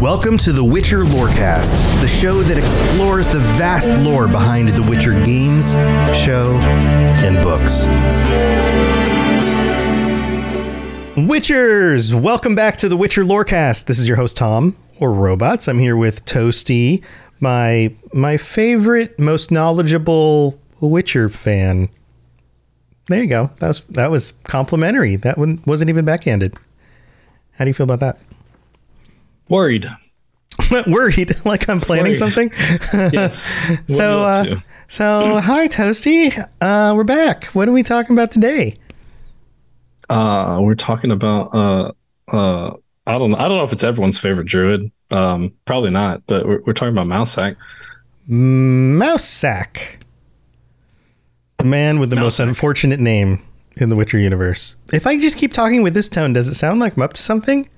Welcome to the Witcher Lorecast, the show that explores the vast lore behind the Witcher games, show, and books. Witchers, welcome back to the Witcher Lorecast. This is your host Tom, or Robots. I'm here with Toasty, my my favorite, most knowledgeable Witcher fan. There you go. That was that was complimentary. That one wasn't even backhanded. How do you feel about that? Worried. Worried, like I'm planning Worried. something. Yes. What so, uh, so hi Toasty. Uh, we're back. What are we talking about today? Uh, we're talking about uh, uh, I don't I don't know if it's everyone's favorite druid. Um, probably not, but we're, we're talking about Mousesack. Mouse Sack. The man with the most unfortunate name in the Witcher universe. If I just keep talking with this tone, does it sound like I'm up to something?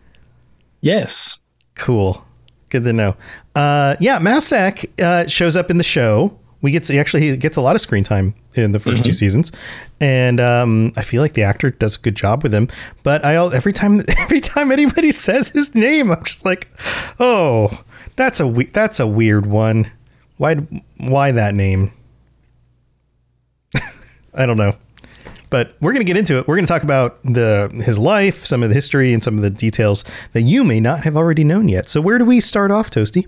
Yes. Cool. Good to know. Uh, yeah, Mousesack uh, shows up in the show. We get to, actually he gets a lot of screen time in the 1st two seasons, and um, I feel like the actor does a good job with him. But I every time every time anybody says his name, I'm just like, oh, that's a we- that's a weird one. Why why that name? I don't know. But we're going to get into it. We're going to talk about the his life, some of the history, and some of the details that you may not have already known yet. So where do we start off, Toasty?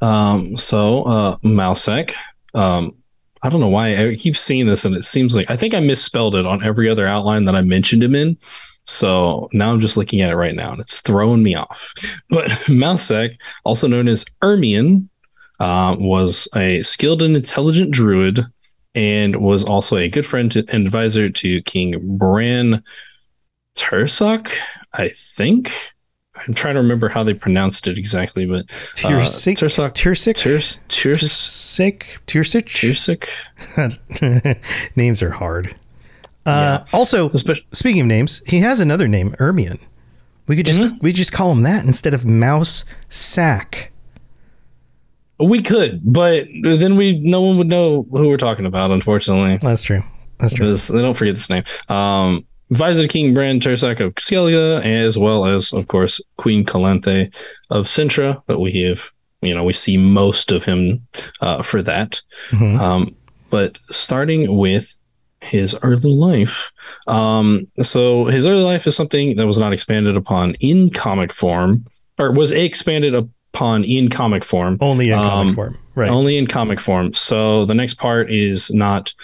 Um, so uh, Mousesack. Um, I don't know why I keep seeing this, and it seems like I think I misspelled it on every other outline that I mentioned him in. So now I'm just looking at it right now, and it's throwing me off. But Mousesack, also known as Ermion, uh, was a skilled and intelligent druid, and was also a good friend and advisor to King Bran Tuirseach. I think I'm trying to remember how they pronounced it exactly, but uh, Tirsik? Tursak, Tirsik? Tirs, names are hard. Uh, Also, Especially, speaking of names, he has another name, Ermion. We could just Mm-hmm. we just call him that instead of Mouse Sack. We could, but then we no one would know who we're talking about, unfortunately. That's true. That's true. They don't forget this name. Um, advisor to King Bran Tuirseach of Skellige, as well as, of course, Queen Calanthe of Cintra, but we have, you know, we see most of him uh, for that. Mhm. Um, but starting with his early life. Um, so his early life is something that was not expanded upon in comic form, or was expanded upon in comic form, Only in comic Um, form, right? only in comic form. So the next part is not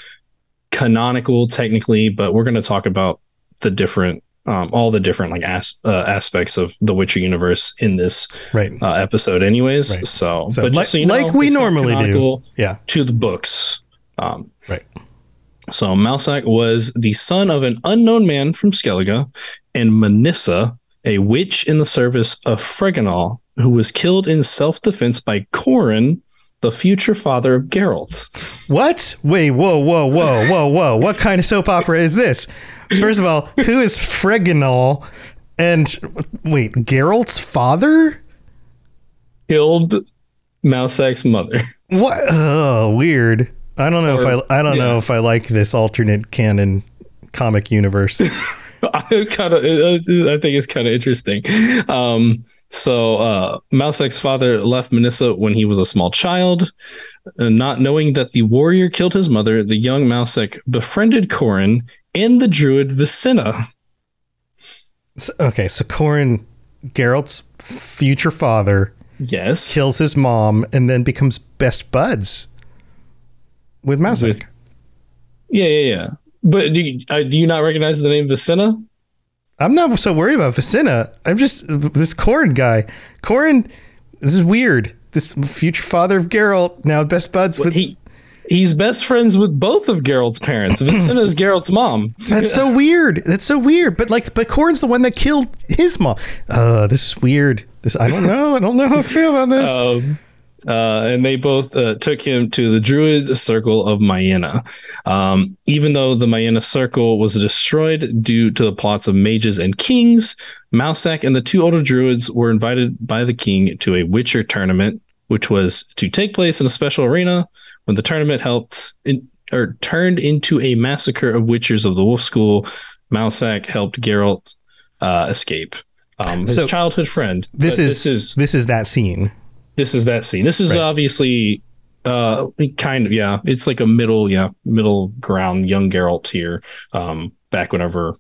canonical technically, but we're going to talk about the different, um, all the different like as, uh, aspects of the Witcher universe in this right. uh, episode, anyways. Right. So, So, but like- so you know, like we normally do. Yeah. to the books. Um, Right. so Mousesack was the son of an unknown man from Skellige and Manissa, a witch in the service of Fregenal, who was killed in self-defense by Korin, the future father of Geralt. What? Wait, whoa, whoa, whoa, whoa, whoa. What kind of soap opera is this? First of all, who is Fregenal? And wait, Geralt's father? Killed Mousesack's mother. What? Oh, weird. I don't know Or- if I I don't know if I like this alternate canon comic universe. I kind of, I think it's kind of interesting. Um, so, uh, Mousesack's father left Manissa when he was a small child. Uh, not knowing that the warrior killed his mother, the young Mousesack befriended Korin and the druid Visenna. So- okay, so Korin, Geralt's future father, Yes. kills his mom and then becomes best buds with Mousesack. With- Yeah, yeah, yeah. But do you, uh, do you not recognize the name Visenna? I'm not so worried about Visenna. I'm just this Korin guy. Korin, this is weird. This future father of Geralt, now best buds with. He he's best friends with both of Geralt's parents. Visenna is Geralt's mom. That's so weird. That's so weird. But like, but Korin's the one that killed his mom. Uh, this is weird. This I don't know. I don't know how I feel about this. Um, uh, and they both uh, took him to the Druid Circle of Maena. Um, even though the Maena Circle was destroyed due to the plots of mages and kings, Mousesack and the two older druids were invited by the king to a Witcher tournament, which was to take place in a special arena. When the tournament helped in, or turned into a massacre of Witchers of the Wolf School, Mousesack helped Geralt uh, escape. um, his So, childhood friend. This is, this is this is that scene. This is that scene. This is Right. obviously uh kind of yeah, it's like a middle yeah, middle ground young Geralt here. Um back whenever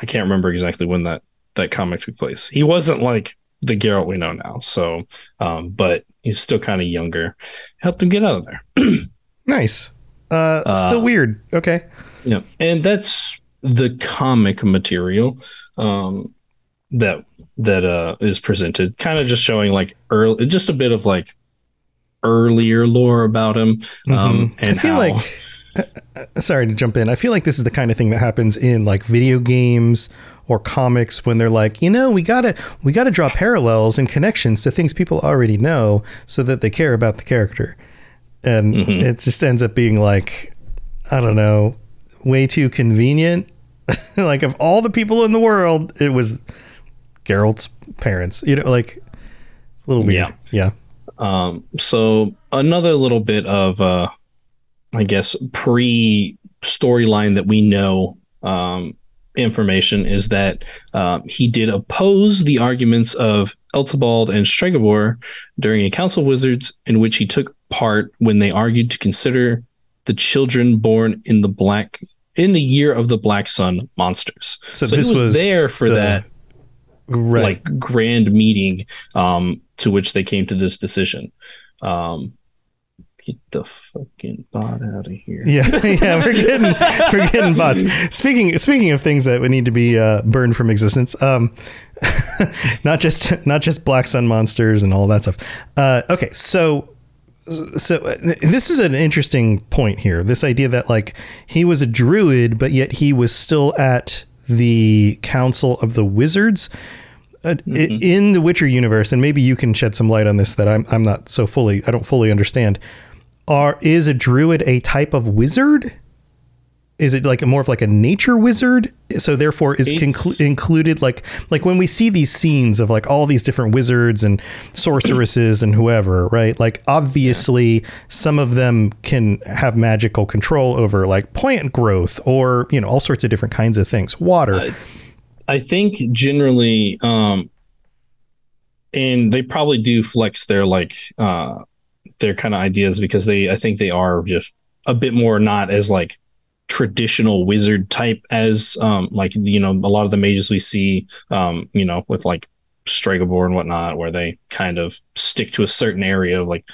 I can't remember exactly when that that comic took place. He wasn't like the Geralt we know now. So um but he's still kind of younger. Helped him get out of there. Nice. Uh, still Uh, weird. Okay. Yeah, and that's the comic material um, that that uh, is presented, kind of just showing like early, just a bit of like earlier lore about him. Um, Mhm. and I feel how- like, uh, uh, sorry to jump in. I feel like this is the kind of thing that happens in like video games or comics when they're like, you know, we gotta we gotta draw parallels and connections to things people already know so that they care about the character, and Mhm. it just ends up being like, I don't know, way too convenient. like of all the people in the world, it was Geralt's parents. You know, like a little weird. Yeah. Um, so another little bit of, uh, I guess, pre storyline that we know um, information is that um, he did oppose the arguments of Eltibald and Stregobor during a council of wizards in which he took part when they argued to consider the children born in the black in the year of the black sun monsters. So So, this he was, was there for the- that Right. like grand meeting um to which they came to this decision um get the fucking bot out of here Yeah, yeah, we're getting we're getting bots. Speaking speaking of things that would need to be uh, burned from existence, um, not just not just black sun monsters and all that stuff. Uh, okay, so so uh, this is an interesting point here. This idea that like he was a druid, but yet he was still at the Council of the Wizards. Uh, i- in the Witcher universe, and maybe you can shed some light on this that I'm I'm not so fully I don't fully understand. Are is a druid a type of wizard? Is it like a more of like a nature wizard? So therefore, is conclu- included like like when we see these scenes of like all these different wizards and sorceresses and whoever, right? Like obviously, some of them can have magical control over like plant growth or you know all sorts of different kinds of things. Water. I- i think generally um and they probably do flex their like uh their kind of ideas because they i think they are just a bit more not as like traditional wizard type as um like you know a lot of the mages we see um you know with like Stregobor and whatnot where they kind of stick to a certain area of like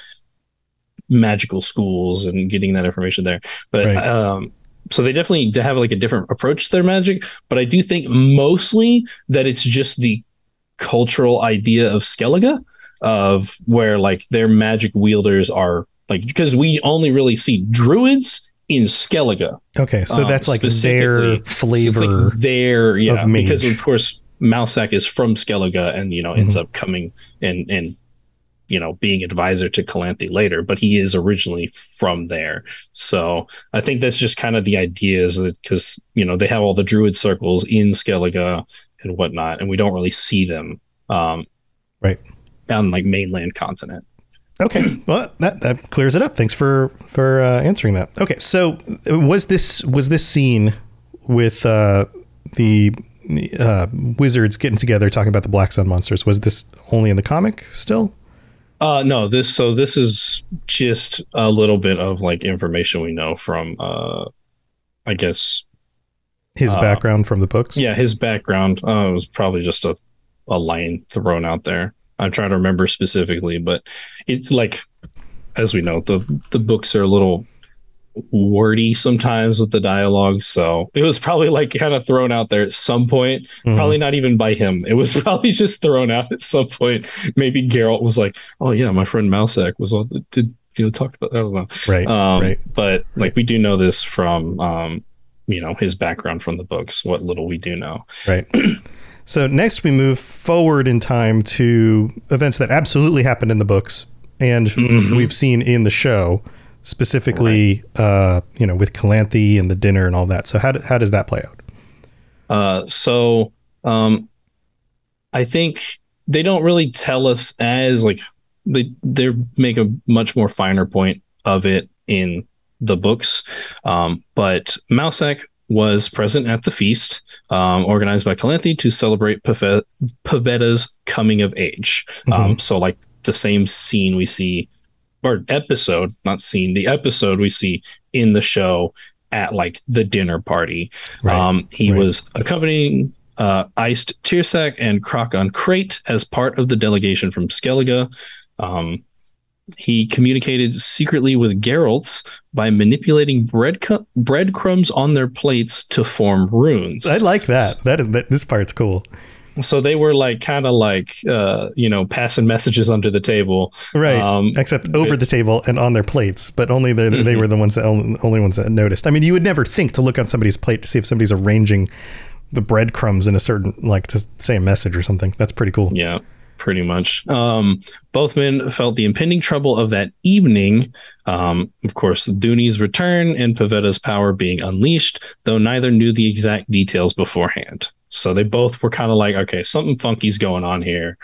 magical schools and getting that information there but Right. um so they definitely have like a different approach to their magic but i do think mostly that it's just the cultural idea of skellige of where like their magic wielders are like because we only really see druids in skellige Okay, so um, that's like their flavor. Like their yeah, because of course Mousak is from Skellige and you know Mm-hmm. ends up coming and and you know being advisor to Calanthe later, but he is originally from there. So I think that's just kind of the idea is that because you know they have all the druid circles in Skellige and whatnot, and we don't really see them um, Right. on like mainland continent. Okay, well that that clears it up. Thanks for for uh, answering that. Okay, so was this was this scene with uh, the uh, wizards getting together talking about the black sun monsters? Was this only in the comic still? Uh no, this so this is just a little bit of like information we know from uh I guess His Uh, background from the books. yeah, his background uh was probably just a a line thrown out there. I'm trying to remember specifically, but it's like as we know, the the books are a little wordy sometimes with the dialogue, so it was probably like kind of thrown out there at some point Mhm. probably not even by him. It was probably just thrown out at some point. Maybe Geralt was like, "Oh yeah, my friend Mousak was on the did you know talked about I don't know." right. Um, right. But like we do know this from um, you know his background from the books. What little we do know. Right. so next we move forward in time to events that absolutely happened in the books and Mhm. we've seen in the show, specifically, uh, you know, with Calanthe and the dinner and all that. So how, do, how does that play out? Uh, so um, I think they don't really tell us as like they they make a much more finer point of it in the books. Um, but Mousak was present at the feast um, organized by Calanthe to celebrate Pave- Pavetta's coming of age. Um, so, like the same scene we see, or episode, not scene, the episode we see in the show at like the dinner party. Right. Um, he Right. was accompanying uh, Eist Tuirseach and Crach an Craite as part of the delegation from Skellige. Um, he communicated secretly with Geralts by manipulating bread cu- breadcrumbs on their plates to form runes. I like that. That is that. This part's cool. so they were like kind of like uh, you know passing messages under the table. Right. Um, Except over the table and on their plates, but only the, they were the ones that only, only ones that noticed. I mean, you would never think to look on somebody's plate to see if somebody's arranging the breadcrumbs in a certain like to say a message or something. That's pretty cool. Yeah, pretty much. Um, both men felt the impending trouble of that evening. Um, of course, Duny's return and Pavetta's power being unleashed, though neither knew the exact details beforehand. So they both were kind of like, okay, something funky's going on here.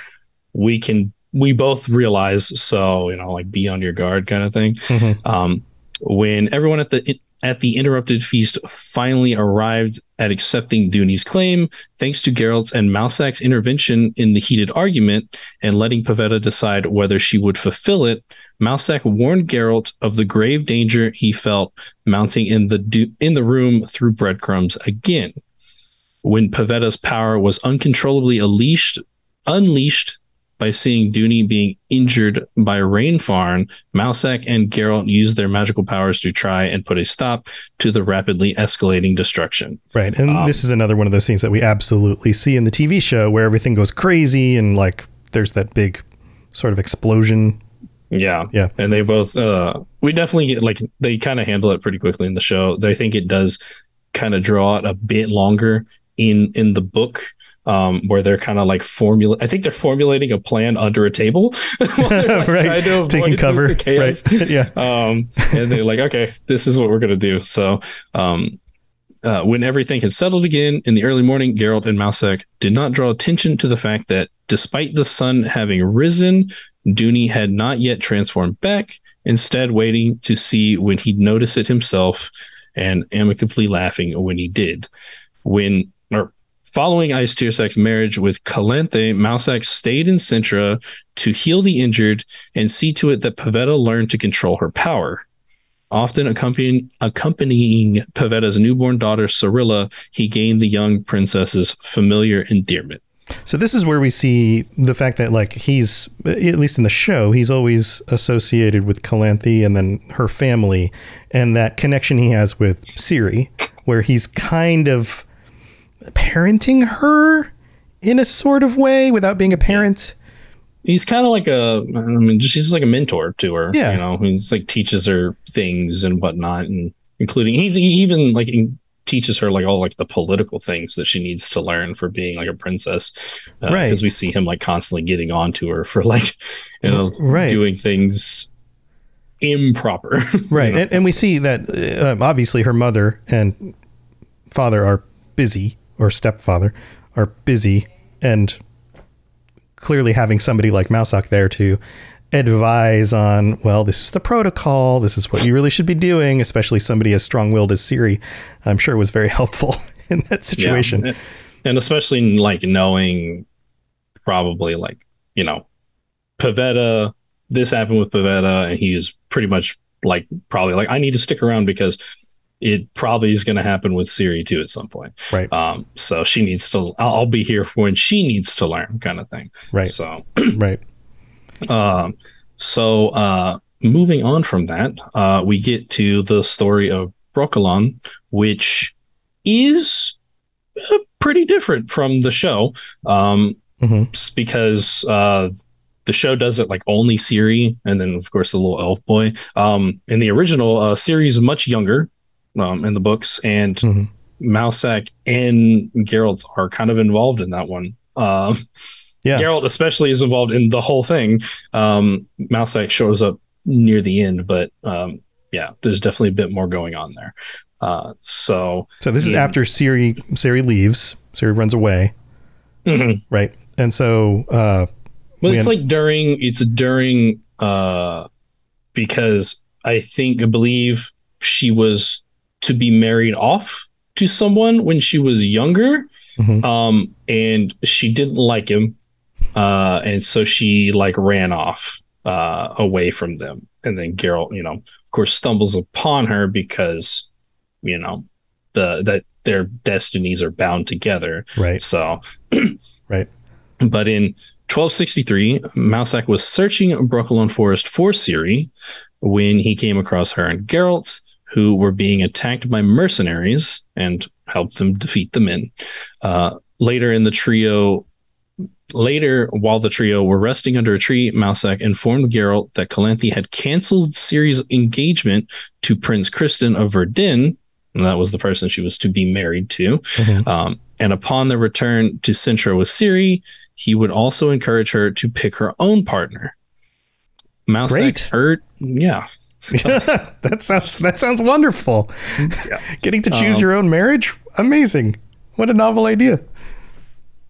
We can, we both realize. So you know, like be on your guard, kind of thing. Mhm. Um, when everyone at the at the interrupted feast finally arrived at accepting Duny's claim, thanks to Geralt's and Mousak's intervention in the heated argument and letting Pavetta decide whether she would fulfill it, Mousak warned Geralt of the grave danger he felt mounting in the du- in the room through breadcrumbs again. When Pavetta's power was uncontrollably unleashed, unleashed by seeing Duny being injured by Rainfarn, Mousak and Geralt use their magical powers to try and put a stop to the rapidly escalating destruction. Right. And Um, this is another one of those scenes that we absolutely see in the TV show where everything goes crazy and like there's that big sort of explosion. Yeah. Yeah. And they both uh we definitely get like they kind of handle it pretty quickly in the show. I think it does kind of draw it a bit longer in in the book. Um, where they're kind of like formula. I think they're formulating a plan under a table, like, right. trying to Taking cover. the chaos. Right. yeah. um, and they're like, okay, this is what we're gonna do. So, um, uh, when everything had settled again in the early morning, Geralt and Mousak did not draw attention to the fact that, despite the sun having risen, Duny had not yet transformed back. Instead, waiting to see when he'd notice it himself, and amicably laughing when he did. When following Eist Tuirseach's marriage with Calanthe, Mousak stayed in Cintra to heal the injured and see to it that Pavetta learned to control her power. Often accompanying, accompanying Pavetta's newborn daughter, Cirilla, he gained the young princess's familiar endearment. So this is where we see the fact that like he's at least in the show he's always associated with Calanthe and then her family and that connection he has with Siri where he's kind of parenting her in a sort of way without being a parent. He's kind of like a, I mean, just he's like a mentor to her. Yeah. you know, he's like teaches her things and whatnot, and including he's he even like teaches her like all like the political things that she needs to learn for being like a princess. Uh, Right. Because we see him like constantly getting on to her for like, you know, Right. doing things improper. Right. And, and we see that uh, um, obviously her mother and father are busy, or stepfather are busy, and clearly having somebody like Mousak there to advise on, well, this is the protocol, this is what you really should be doing, especially somebody as strong willed as Ciri, I'm sure was very helpful in that situation. Yeah. And especially like knowing probably like, you know, Pavetta, this happened with Pavetta, and he's pretty much like probably like, I need to stick around because it probably is going to happen with Ciri too at some point. Right. Um, so she needs to, I'll, I'll be here for when she needs to learn kind of thing. Right. So, Right. um, so uh, moving on from that, uh, we get to the story of Brokilon, which is uh, pretty different from the show. Um, Mhm. because uh, the show does it like only Ciri, and then of course the little elf boy. Um, in the original, uh, Ciri is much younger um, in the books, and Mhm. Mousak and Geralt are kind of involved in that one. Um, Yeah. Geralt especially is involved in the whole thing. Um, Mousak shows up near the end, but um, yeah, there's definitely a bit more going on there. Uh, so So this is Yeah. after Ciri Ciri leaves. Ciri runs away. Mhm. Right. And so uh, Well, We it's un- like during it's during uh because I think I believe she was to be married off to someone when she was younger, Mhm. um, and she didn't like him, uh, and so she like ran off uh, away from them. And then Geralt, you know, of course, stumbles upon her because you know the that their destinies are bound together. Right. So, Right. but in 1263, Mousak was searching Brokilon Forest for Ciri when he came across her and Geralt, who were being attacked by mercenaries and helped them defeat the men. Uh, later in the trio, later while the trio were resting under a tree, Mousak informed Geralt that Calanthe had canceled Ciri's engagement to Prince Kistrin of Verden. And that was the person she was to be married to. Mhm. Um, and upon their return to Cintra with Ciri, he would also encourage her to pick her own partner. Great. heard, yeah, that sounds that sounds wonderful. Yeah. Getting to choose Um, your own marriage, amazing. What a novel idea.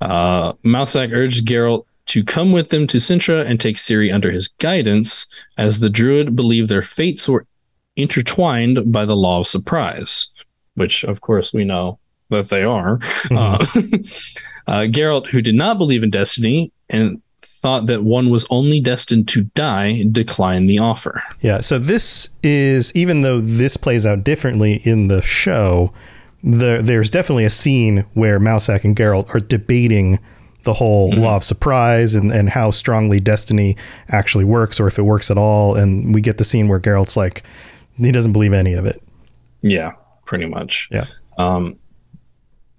Uh, Mousak urged Geralt to come with them to Cintra and take Ciri under his guidance, as the druid believed their fates were intertwined by the law of surprise, which, of course, we know that they are. Uh, uh, Geralt, who did not believe in destiny and thought that one was only destined to die, declined the offer. Yeah, so this is even though this plays out differently in the show, the, there's definitely a scene where Mousak and Geralt are debating the whole law of surprise and, and how strongly destiny actually works or if it works at all. And we get the scene where Geralt's like, he doesn't believe any of it. Yeah, pretty much. Yeah. Um,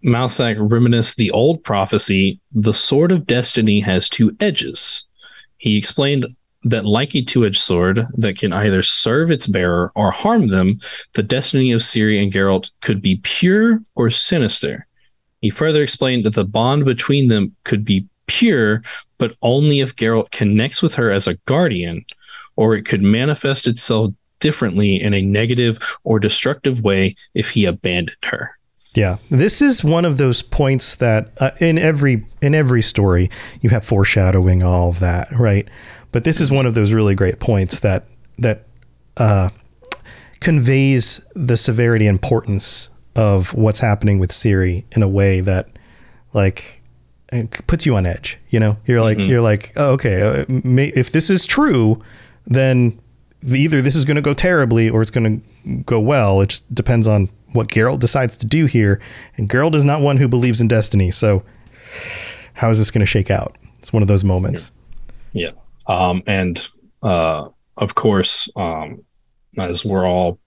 Mousak reminisced the old prophecy the sword of destiny has two edges. He explained that, like a two edged sword that can either serve its bearer or harm them, the destiny of Ciri and Geralt could be pure or sinister. He further explained that the bond between them could be pure, but only if Geralt connects with her as a guardian, or it could manifest itself differently in a negative or destructive way if he abandoned her. Yeah, this is one of those points that uh, in every in every story you have foreshadowing all of that, right? But this is one of those really great points that that uh, conveys the severity and importance of what's happening with Ciri in a way that like puts you on edge. You know, you're like you're like, oh, okay, uh, may, if this is true, then either this is going to go terribly or it's going to go well. It just depends on what Geralt decides to do here. And Geralt is not one who believes in destiny. So how is this going to shake out? It's one of those moments. Yeah. Um, and uh, of course, um, as we're all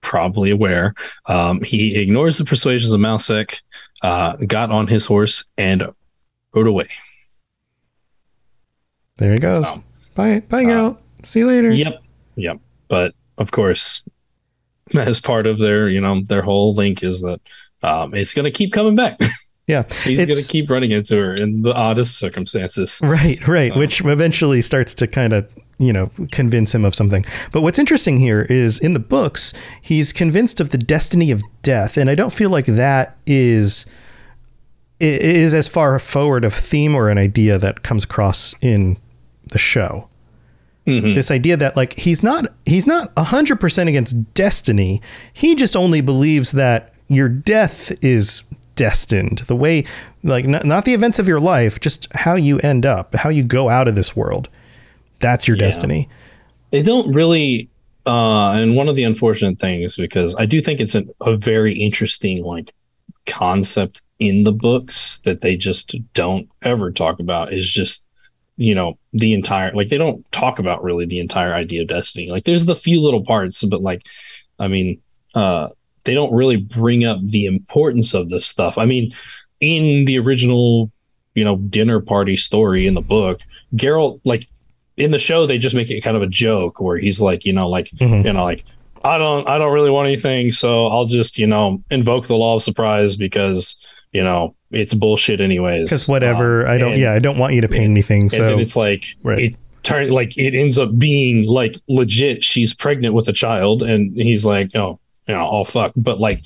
probably aware, um, he ignores the persuasions of Mousak, uh, got on his horse, and rode away. There he goes. So, bye, bye, Geralt. See you later. Yep. Yep. But of course, as part of their, you know, their whole link is that um, it's going to keep coming back. Yeah, He's going to keep running into her in the oddest circumstances. Right, right. Uh, Which eventually starts to kind of, you know, convince him of something. But what's interesting here is in the books, he's convinced of the destiny of death. And I don't feel like that is is as far forward of theme or an idea that comes across in the show. Mhm. This idea that like he's not he's not 100% against destiny. He just only believes that your death is destined. The way like not, not the events of your life, just how you end up, how you go out of this world. That's your Yeah. destiny. they don't really uh and one of the unfortunate things because i do think it's an, a very interesting like concept in the books that they just don't ever talk about is just you know the entire like they don't talk about really the entire idea of destiny like there's the few little parts but like i mean uh they don't really bring up the importance of this stuff i mean in the original you know dinner party story in the book Geralt like in the show they just make it kind of a joke where he's like you know like Mhm. you know like i don't i don't really want anything so i'll just you know invoke the law of surprise because you know it's bullshit anyways Because whatever, Um, I don't. and- yeah, I don't want you to paint and- anything. So it's like Right. it turn like it ends up being like legit she's pregnant with a child and he's like oh you know oh fuck but like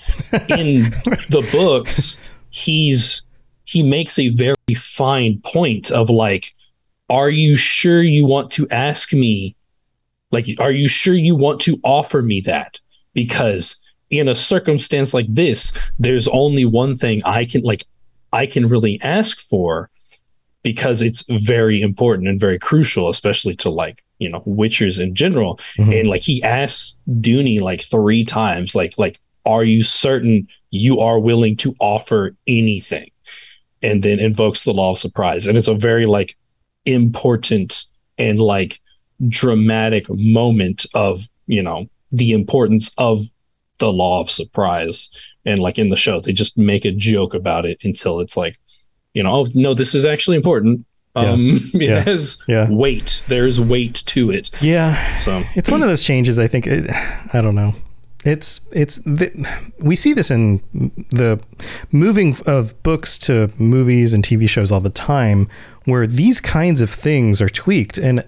in the books he's he makes a very fine point of like are you sure you want to ask me like are you sure you want to offer me that because in a circumstance like this, there's only one thing I can like I can really ask for because it's very important and very crucial, especially to like, you know, witchers in general. Mm-hmm. And like he asks Duny like three times, like, like, are you certain you are willing to offer anything? And then invokes the law of surprise. And it's a very like important and like dramatic moment of, you know, the importance of the law of surprise. And like in the show, they just make a joke about it until it's like, you know, oh no, this is actually important. Um, yeah. it yeah. has yeah. weight. There's weight to it. Yeah. So it's one of those changes. I think. It, I don't know. It's it's the, we see this in the moving of books to movies and TV shows all the time, where these kinds of things are tweaked, and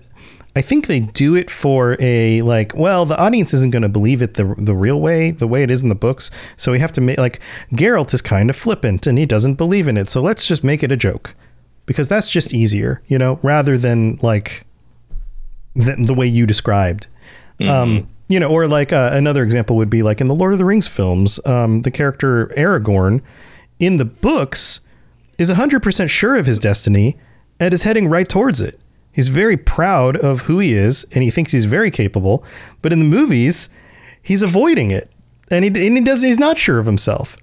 I think they do it for a like, well, the audience isn't going to believe it the the real way, the way it is in the books. So we have to make like Geralt is kind of flippant and he doesn't believe in it. So let's just make it a joke. Because that's just easier, you know, rather than like the, the way you described. Mm-hmm. Um, you know, or like uh, another example would be like in the Lord of the Rings films, um, the character Aragorn in the books is 100% sure of his destiny and is heading right towards it He's very proud of who he is and he thinks he's very capable. But in the movies, he's avoiding it. And he, and he does he's not sure of himself.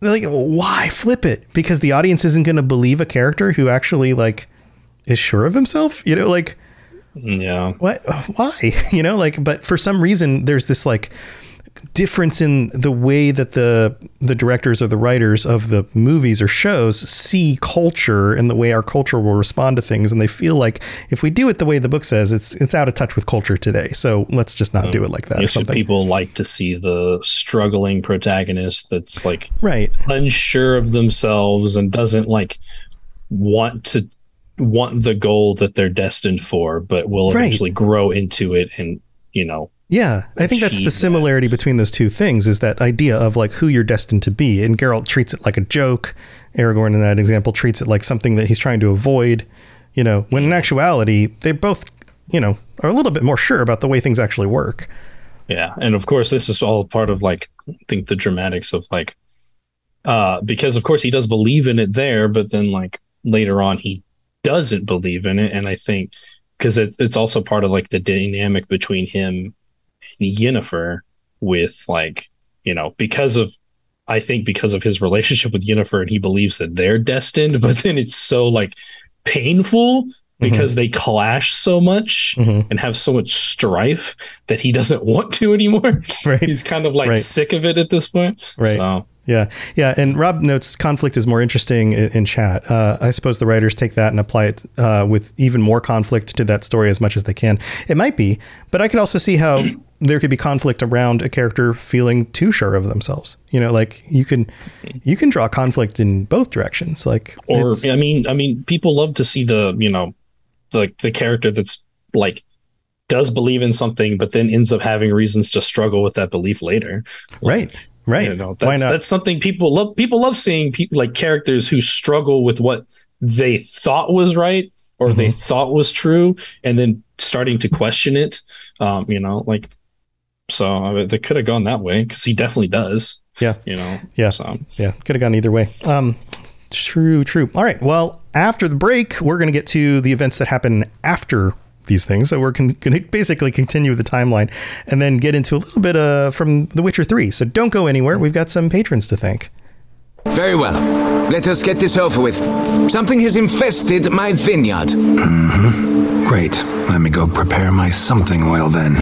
They're like, why flip it? Because the audience isn't going to believe a character who actually like is sure of himself. You know, like, yeah, what? Why? You know, like, but for some reason, there's this like difference in the way that the the directors or the writers of the movies or shows see culture and the way our culture will respond to things. And they feel like if we do it the way the book says it's it's out of touch with culture today. So let's just not um, do it like that yes, people like to see the struggling protagonist that's like right. unsure of themselves and doesn't like want to want the goal that they're destined for but will eventually right. grow into it and you know yeah, I think that's the similarity between those two things is that idea of like who you're destined to be. And Geralt treats it like a joke. Aragorn in that example treats it like something that he's trying to avoid, you know, when in actuality they both, you know, are a little bit more sure about the way things actually work. Yeah, and of course this is all part of like I think the dramatics of like uh because of course he does believe in it there, but then like later on he doesn't believe in it and I think because it, it's also part of like the dynamic between him Yennefer with like, you know, because of I think because of his relationship with Yennefer and he believes that they're destined, but then it's so like painful because mm-hmm. they clash so much mm-hmm. and have so much strife that he doesn't want to anymore. Right. He's kind of like right. sick of it at this point. Right. So yeah, yeah, and Rob notes conflict is more interesting in, in chat. Uh, I suppose the writers take that and apply it uh, with even more conflict to that story as much as they can. It might be, but I could also see how there could be conflict around a character feeling too sure of themselves. You know, like you can you can draw conflict in both directions. Like, or I mean, I mean, people love to see the you know, the the character that's like does believe in something, but then ends up having reasons to struggle with that belief later. Like, right. Right. You know, that's, Why not? That's something people love. People love seeing people like characters who struggle with what they thought was right or mm-hmm. they thought was true, and then starting to question it. Um, you know, like so I mean, they could have gone that way because he definitely does. Yeah. You know. Yeah. So yeah, could have gone either way. Um, true. True. All right. Well, after the break, we're going to get to the events that happen after these things. So we're going to basically continue the timeline and then get into a little bit uh, from The Witcher 3. So don't go anywhere. We've got some patrons to thank. Very well. Let us get this over with. Something has infested my vineyard. Mm-hmm. Great. Let me go prepare my something oil then.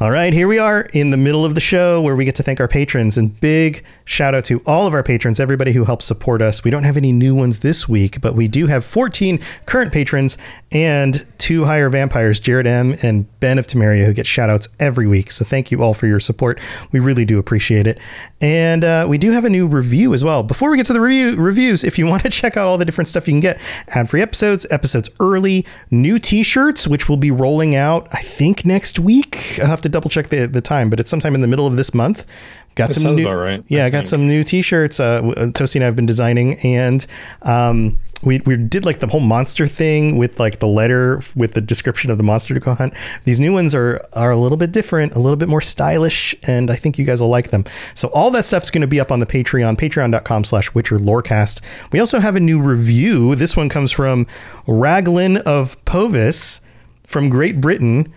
All right, here we are in the middle of the show where we get to thank our patrons. And big shout out to all of our patrons, everybody who helps support us. We don't have any new ones this week, but we do have 14 current patrons and two higher vampires, Jared M. and Ben of Temeria, who get shout outs every week. So thank you all for your support. We really do appreciate it. And uh, we do have a new review as well. Before we get to the review, reviews, if you want to check out all the different stuff you can get ad free episodes, episodes early, new t shirts, which will be rolling out, I think, next week. I'll have to to double check the, the time, but it's sometime in the middle of this month. Got That some new, right, Yeah, I got think. some new T-shirts. Uh, uh, and I have been designing, and um, we we did like the whole monster thing with like the letter with the description of the monster to go hunt. These new ones are are a little bit different, a little bit more stylish, and I think you guys will like them. So all that stuff's going to be up on the Patreon, patreon.com slash Witcher Lorecast. We also have a new review. This one comes from Raglan of Powys from Great Britain.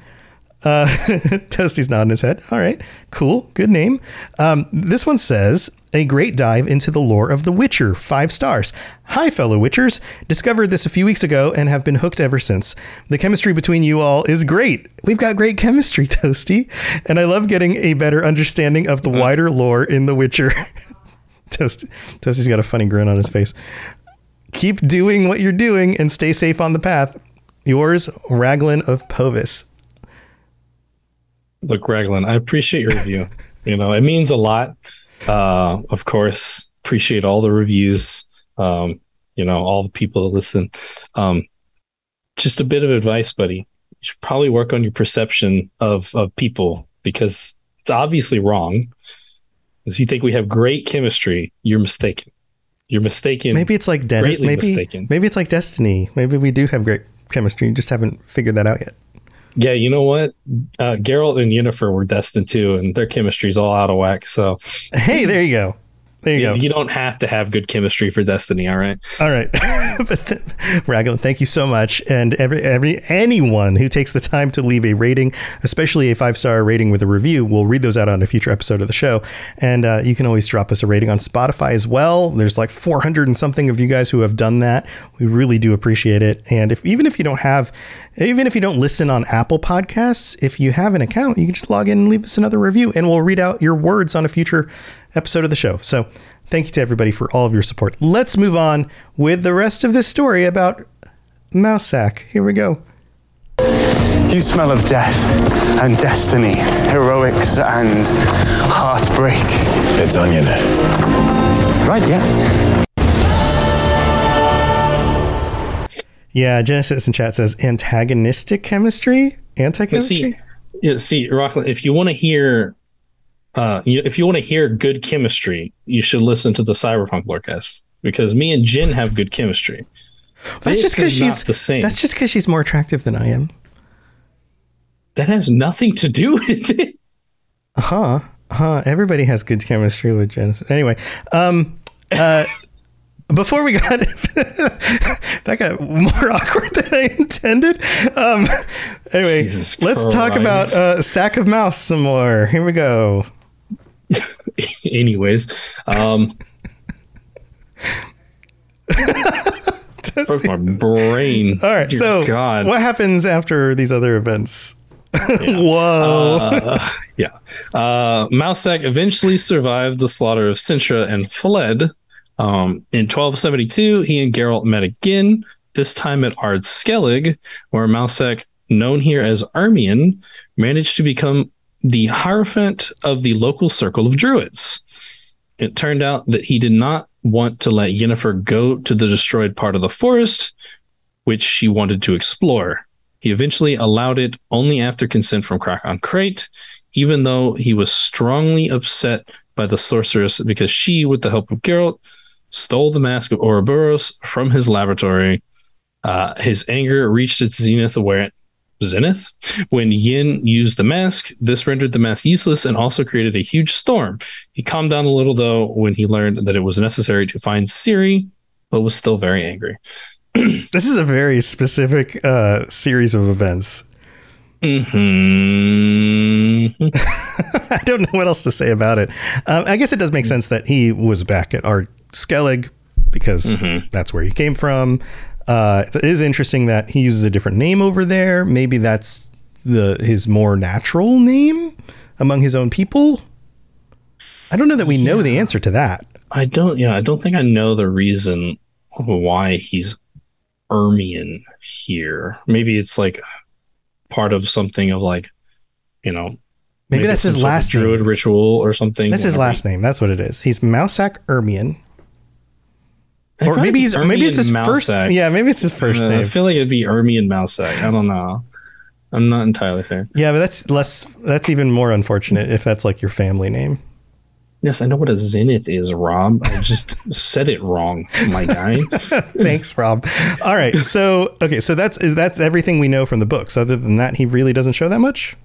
Uh, Toasty's nodding his head. All right, cool, good name. Um, this one says a great dive into the lore of The Witcher, five stars. Hi, fellow Witchers. Discovered this a few weeks ago and have been hooked ever since. The chemistry between you all is great. We've got great chemistry, Toasty, and I love getting a better understanding of the wider lore in The Witcher. Toast, Toasty's got a funny grin on his face. Keep doing what you're doing and stay safe on the path. Yours, Raglan of Powys. Look, Raglan, I appreciate your review. you know, it means a lot. Uh, of course, appreciate all the reviews. Um, you know, all the people that listen. Um, just a bit of advice, buddy. You should probably work on your perception of of people because it's obviously wrong. If you think we have great chemistry, you're mistaken. You're mistaken. Maybe it's like greatly Maybe mistaken. maybe it's like Destiny. Maybe we do have great chemistry. You just haven't figured that out yet. Yeah, you know what? Uh, Geralt and Yennefer were destined too, and their chemistry's all out of whack. So Hey, there you go. There you you, go. you don't have to have good chemistry for Destiny. All right. All right, but th- Raglan, thank you so much, and every every anyone who takes the time to leave a rating, especially a five star rating with a review, we'll read those out on a future episode of the show. And uh, you can always drop us a rating on Spotify as well. There's like 400 and something of you guys who have done that. We really do appreciate it. And if even if you don't have, even if you don't listen on Apple Podcasts, if you have an account, you can just log in and leave us another review, and we'll read out your words on a future episode of the show. So thank you to everybody for all of your support. Let's move on with the rest of this story about Mousesack. Here we go. You smell of death and destiny, heroics and heartbreak. It's onion. Right, yeah. Yeah, Genesis in chat says antagonistic chemistry, anti But see, see, Rockland, if you want to hear, uh, you, if you want to hear good chemistry, you should listen to the Cyberpunk Lorecast because me and Jin have good chemistry. That's just because she's the same. That's just because she's more attractive than I am. That has nothing to do with it. Huh? Huh? Everybody has good chemistry with Genesis. Anyway, um, uh, before we got that got more awkward than I intended. Um, anyway, Jesus let's talk about uh, sack of mouse some more. Here we go. Anyways, um, broke my brain. All right, Dear so God, what happens after these other events? Whoa! Uh, yeah. Uh, eventually survived the slaughter of Cintra and fled. Um, in 1272, he and Geralt met again, this time at Ard Skellig, where Mousak, known here as Ermion, managed to become the Hierophant of the local circle of druids. It turned out that he did not want to let Yennefer go to the destroyed part of the forest, which she wanted to explore. He eventually allowed it only after consent from Crach an Craite, even though he was strongly upset by the sorceress because she, with the help of Geralt, stole the mask of Uroboros from his laboratory. Uh, his anger reached its zenith where zenith when Yin used the mask. This rendered the mask useless and also created a huge storm. He calmed down a little though when he learned that it was necessary to find Ciri, but was still very angry. this is a very specific uh, series of events. hmm I don't know what else to say about it. Um, I guess it does make sense that he was back at Ard Skellig because that's where he came from. Uh, it is interesting that he uses a different name over there. Maybe that's the his more natural name among his own people. I don't know that we know the answer to that. I don't. Yeah, I don't think I know the reason why he's Ermion here. Maybe it's like part of something of like, you know, Maybe, that's his last druid name. ritual or something. That's his last name. That's what it is. He's Mousak Ermion. Or maybe he's or maybe it's his Ermion first. Yeah, maybe it's his first Uh, name. I feel like it'd be Ermion Mousak. I don't know. I'm not entirely fair. Yeah, but that's less. That's even more unfortunate if that's like your family name. Yes, I know what a zenith is, Rob. I just said it wrong, my guy. Thanks, Rob. All right, so okay, so that's is that's everything we know from the books. Other than that, he really doesn't show that much.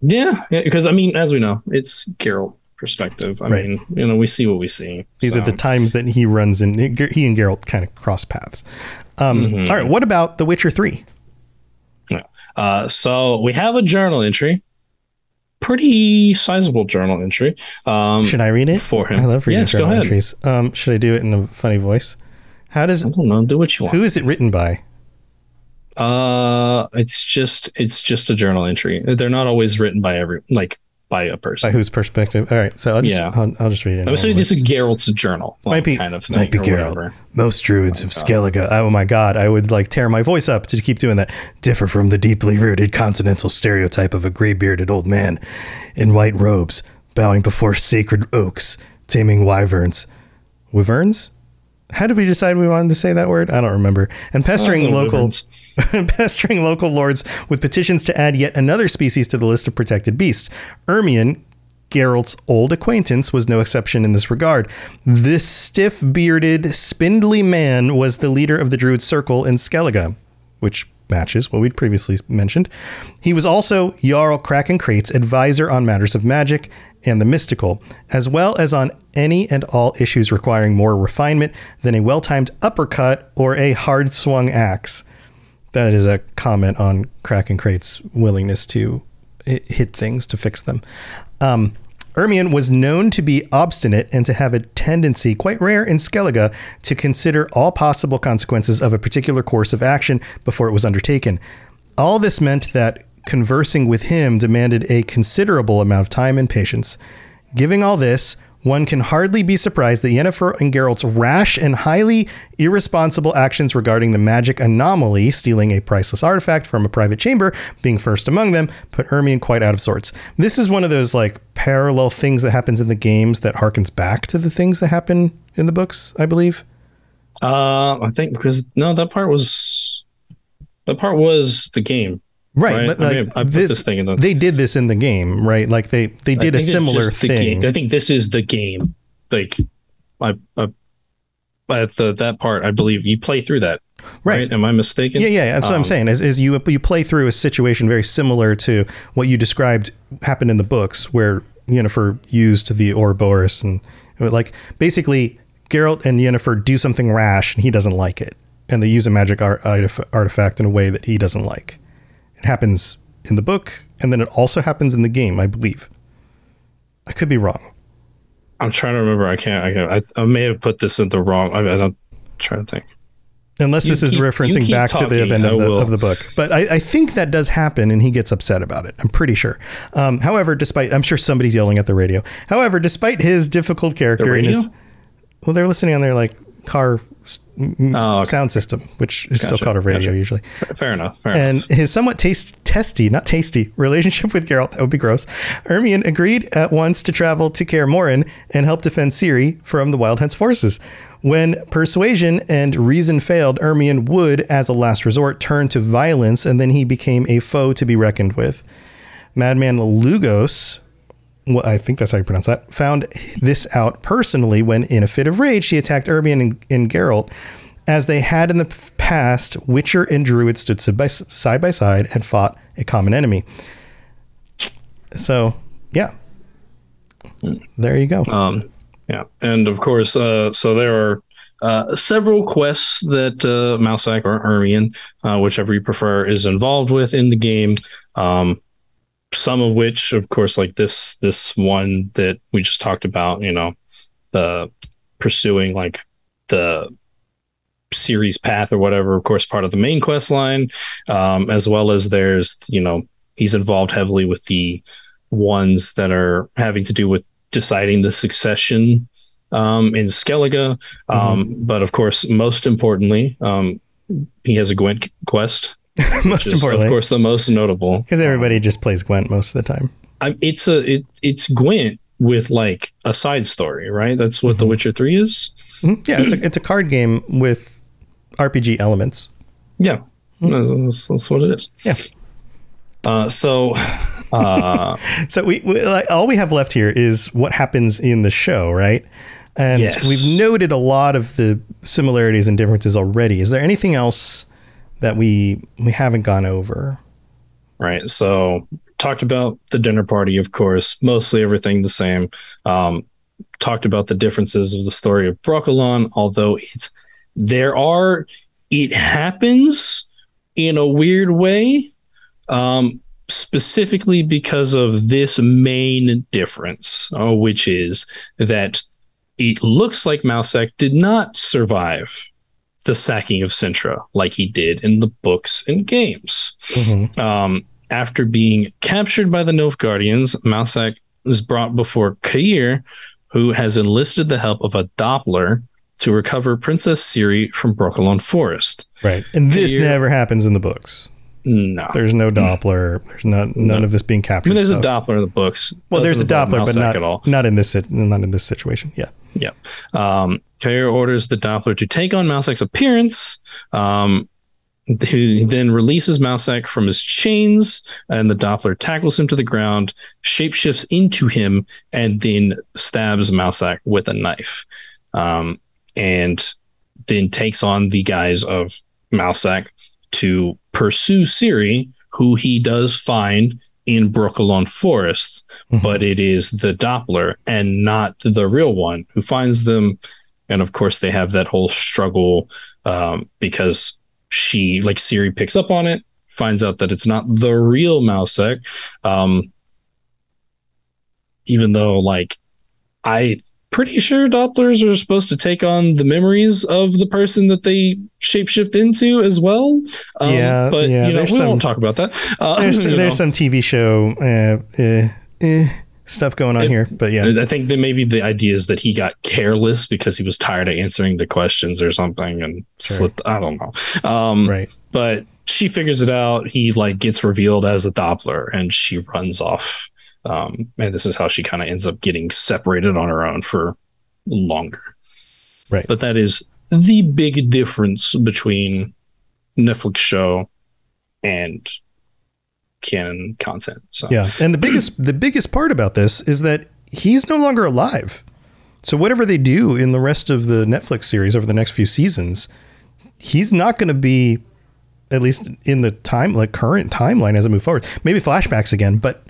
yeah, because I mean, as we know, it's Geralt perspective. I Right. mean, you know, we see what we see. These so. are the times that he runs in. He and Geralt kind of cross paths. Um, Mm-hmm. all right, what about The Witcher Three? Yeah. Uh, so we have a journal entry, pretty sizable journal entry. Um, Should I read it? for him? I love reading Yes, journal entries. Um, should I do it in a funny voice? How does I don't know. Do what you want. who is it written by? Uh, it's just it's just a journal entry. They're not always written by every like by a person. By whose perspective? All right, so I'll just Yeah. I'll, I'll just read it. I'm assuming this is Geralt's journal, like, might be kind of thing, might be Geralt. Most druids oh of Skellige. Oh my god, I would like tear my voice up to keep doing that. Differ from the deeply rooted continental stereotype of a gray-bearded old man in white robes, bowing before sacred oaks, taming wyverns. Wyverns? How did we decide we wanted to say that word? I don't remember. And pestering local pestering local lords with petitions to add yet another species to the list of protected beasts. Ermion, Geralt's old acquaintance, was no exception in this regard. This stiff bearded, spindly man was the leader of the Druid Circle in Skellige, which matches what we'd previously mentioned. He was also Jarl Crach an Craite's advisor on matters of magic and the mystical, as well as on any and all issues requiring more refinement than a well timed uppercut or a hard swung axe. That is a comment on Crach an Craite's willingness to hit things to fix them. Um, Ermion was known to be obstinate and to have a tendency, quite rare in Skellige, to consider all possible consequences of a particular course of action before it was undertaken. All this meant that conversing with him demanded a considerable amount of time and patience. Giving all this, one can hardly be surprised that Yennefer and Geralt's rash and highly irresponsible actions regarding the magic anomaly, stealing a priceless artifact from a private chamber, being first among them, put Ermion quite out of sorts. This is one of those like parallel things that happens in the games that harkens back to the things that happen in the books, I believe. Uh, I think because no, that part was that part was the game. Right, Right. but I like mean, I this, this thing in the- they did this in the game, right? Like they they did a similar thing. game. I think this is the game. Like, I, I, at the that part, I believe you play through that. Right. Am I mistaken? Yeah, yeah, that's what I'm Um, saying. Is, is you you play through a situation very similar to what you described happened in the books, where Yennefer used the Uroboros and like basically Geralt and Yennefer do something rash and he doesn't like it, and they use a magic art, artifact in a way that he doesn't like. It happens in the book, and then it also happens in the game, I believe. I could be wrong. I'm trying to remember. I can't. I can't. I, I may have put this in the wrong. I, I don't. trying to think. Unless You this is keep- you referencing keep back to the talking, event of the, of the book. But I, I think that does happen and he gets upset about it. I'm pretty sure. Um, however, despite, I'm sure somebody's yelling at the radio. However, despite his difficult character and his, well, they're listening on their like car s- m- Oh, okay. sound system, which is still called a radio gotcha. usually. Fair enough. Fair And enough. his somewhat taste testy, not tasty, relationship with Geralt, that would be gross. Ermion agreed at once to travel to Kaer Morhen and help defend Ciri from the Wild Hunt's forces. When persuasion and reason failed, Ermion would, as a last resort, turn to violence, and then he became a foe to be reckoned with. Madman Lugos, well, I think that's how you pronounce that, found this out personally when, in a fit of rage, she attacked Ermion and, and Geralt. As they had in the past, Witcher and Druid stood side by, side by side and fought a common enemy. So, yeah. There you go. Um, yeah, and of course, uh, so there are uh, several quests that uh, Mousesack or Ermion, uh, whichever you prefer, is involved with in the game. Um, some of which, of course, like this this one that we just talked about, you know, the pursuing like the Ciri's path or whatever, of course, part of the main quest line, um, as well as there's, you know, he's involved heavily with the ones that are having to do with deciding the succession um, in Skellige. Um, But of course, most importantly, um, he has a Gwent quest. most importantly, of course, the most notable. because everybody just plays Gwent most of the time. I, it's a it, it's Gwent with like a side story, right? That's what The Witcher Three is. Mhm. Yeah, it's a, it's a card game with RPG elements. Yeah, That's, that's what it is. Yeah. Uh, so, uh, So we, we like, all we have left here is what happens in the show, right? And Yes. we've noted a lot of the similarities and differences already. Is there anything else that we we haven't gone over? right. So, talked about the dinner party, of course, mostly everything the same. Um, talked about the differences of the story of Brokilon, although it's there are it happens in a weird way, um, specifically because of this main difference, uh, which is that it looks like Mousesack did not survive the sacking of Cintra like he did in the books and games. Um, after being captured by the Nilfgaardians, Mousesack is brought before Cahir, who has enlisted the help of a Doppler to recover Princess Ciri from Brokilon Forest. Right. And this Here- never happens in the books. No. There's no Doppler. There's not none of this being I captured. mean, there's a. Doppler in the books. Well, there's a Doppler, but not at all. not in this not in this situation. Yeah. Yeah. Um, Cahir orders the Doppler to take on Mousesack's appearance, um, who then releases Mousesack from his chains, and the Doppler tackles him to the ground, shapeshifts into him, and then stabs Mousesack with a knife. Um, and then takes on the guise of Mousesack to pursue Ciri, who he does find in Brokilon Forest, but it is the Doppler and not the real one who finds them. And of course, they have that whole struggle um, because she, like Ciri, picks up on it, finds out that it's not the real Mousesack. Um, even though, like, I pretty sure Dopplers are supposed to take on the memories of the person that they shapeshift into as well. Um, Yeah, but yeah, you know, we some- won't talk about that. Uh, There's know. there's some TV show uh, uh, eh, stuff going on It- here, but yeah. I think that maybe the idea is that he got careless because he was tired of answering the questions or something and Sure. slipped. I don't know. Um, right. But she figures it out. He like gets revealed as a Doppler and she runs off. Um, and this is how she kind of ends up getting separated on her own for longer. Right. But that is the big difference between Netflix show and canon content. So Yeah, and the biggest the biggest part about this is that he's no longer alive. So whatever they do in the rest of the Netflix series over the next few seasons, he's not going to be at least in the time like current timeline as it move forward. Maybe flashbacks again, but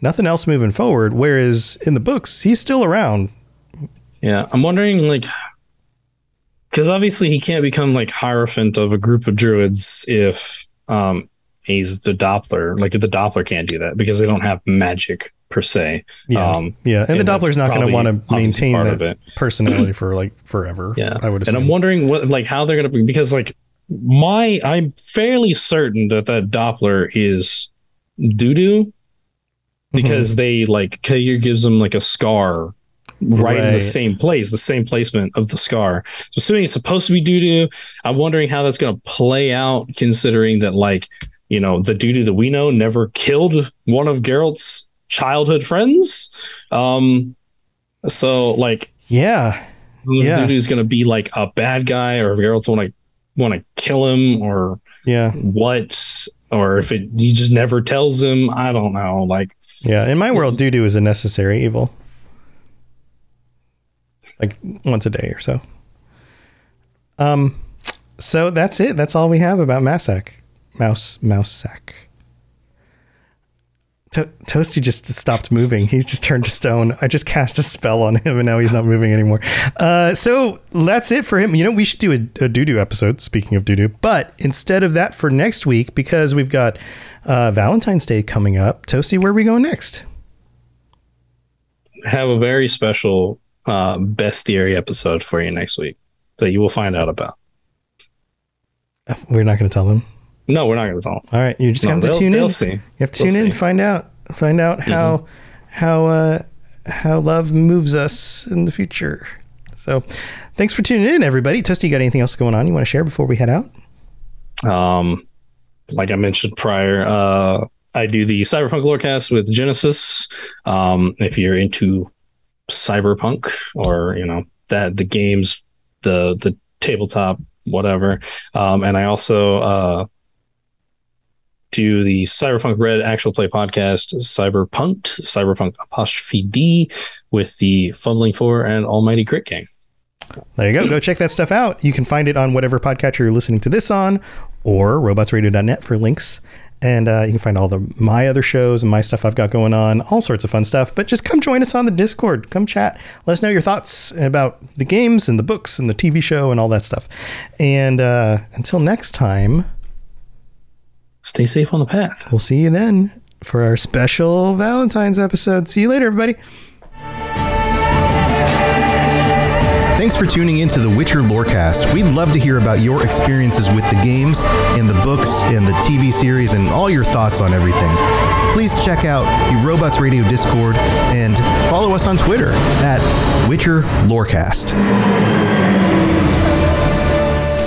nothing else moving forward. Whereas in the books, he's still around. Yeah, I'm wondering like because obviously he can't become like hierophant of a group of druids if um he's the Doppler. Like if the Doppler can't do that because they don't have magic per se. Yeah, Um, yeah, and, the and that's Doppler's not going to want to maintain that personality for like forever. Yeah, I would and. I'm wondering what like how they're gonna be because like my I'm fairly certain that that Doppler is Dudu because they like Cahir gives him like a scar right, in the same place, the same placement of the scar. So assuming it's supposed to be Dudu, I'm wondering how that's gonna play out considering that like you know the Dudu that we know never killed one of Geralt's childhood friends. Um, so like yeah, Yeah. who's going to be like a bad guy or if Geralt's want to want to kill him or yeah, what or if it he just never tells him i don't know like yeah. In my world, doo doo is a necessary evil. Like once a day or so. Um, so that's it. That's all we have about Massac. Mouse, mouse sack. To- Toasty just stopped moving. He's just turned to stone. I just cast a spell on him, and now he's not moving anymore. Uh, so that's it for him. You know, we should do a, a doo doo episode. Speaking of doo doo, but instead of that for next week, because we've got uh, Valentine's Day coming up. Toasty, where are we going next? have a very special uh bestiary episode for you next week that you will find out about Uh, We're not going to tell them. No we're not going to tell them. All right, you just No, have to tune in. they'll see. You have to They'll tune in, see. Mm-hmm. find out, find out how how uh, how love moves us in the future. So, thanks for tuning in, everybody. Toasty, you got anything else going on you want to share before we head out? Um, like I mentioned prior, uh, I do the Cyberpunk Lorecast with Genesis. Um, if you're into cyberpunk or you know that the games, the the tabletop, whatever. Um, and I also uh, to the Cyberpunk Red Actual Play podcast, Cyberpunked, Cyberpunk apostrophe D, with the Fumbling Four and Almighty Crit Gang. There you go. Go check that stuff out. You can find it on whatever podcatcher you're listening to this on, or robotsradio.net for links. And uh, you can find all the my other shows and my stuff I've got going on, all sorts of fun stuff. But just come join us on the Discord. Come chat. Let us know your thoughts about the games and the books and the TV show and all that stuff. And uh, until next time, Stay safe on the path. we'll see you then for our special Valentine's episode. See you later, everybody. Thanks for tuning in to the Witcher Lorecast. We'd love to hear about your experiences with the games and the books and the TV series and all your thoughts on everything. Please check out the Robots Radio Discord and follow us on Twitter at Witcher Lorecast.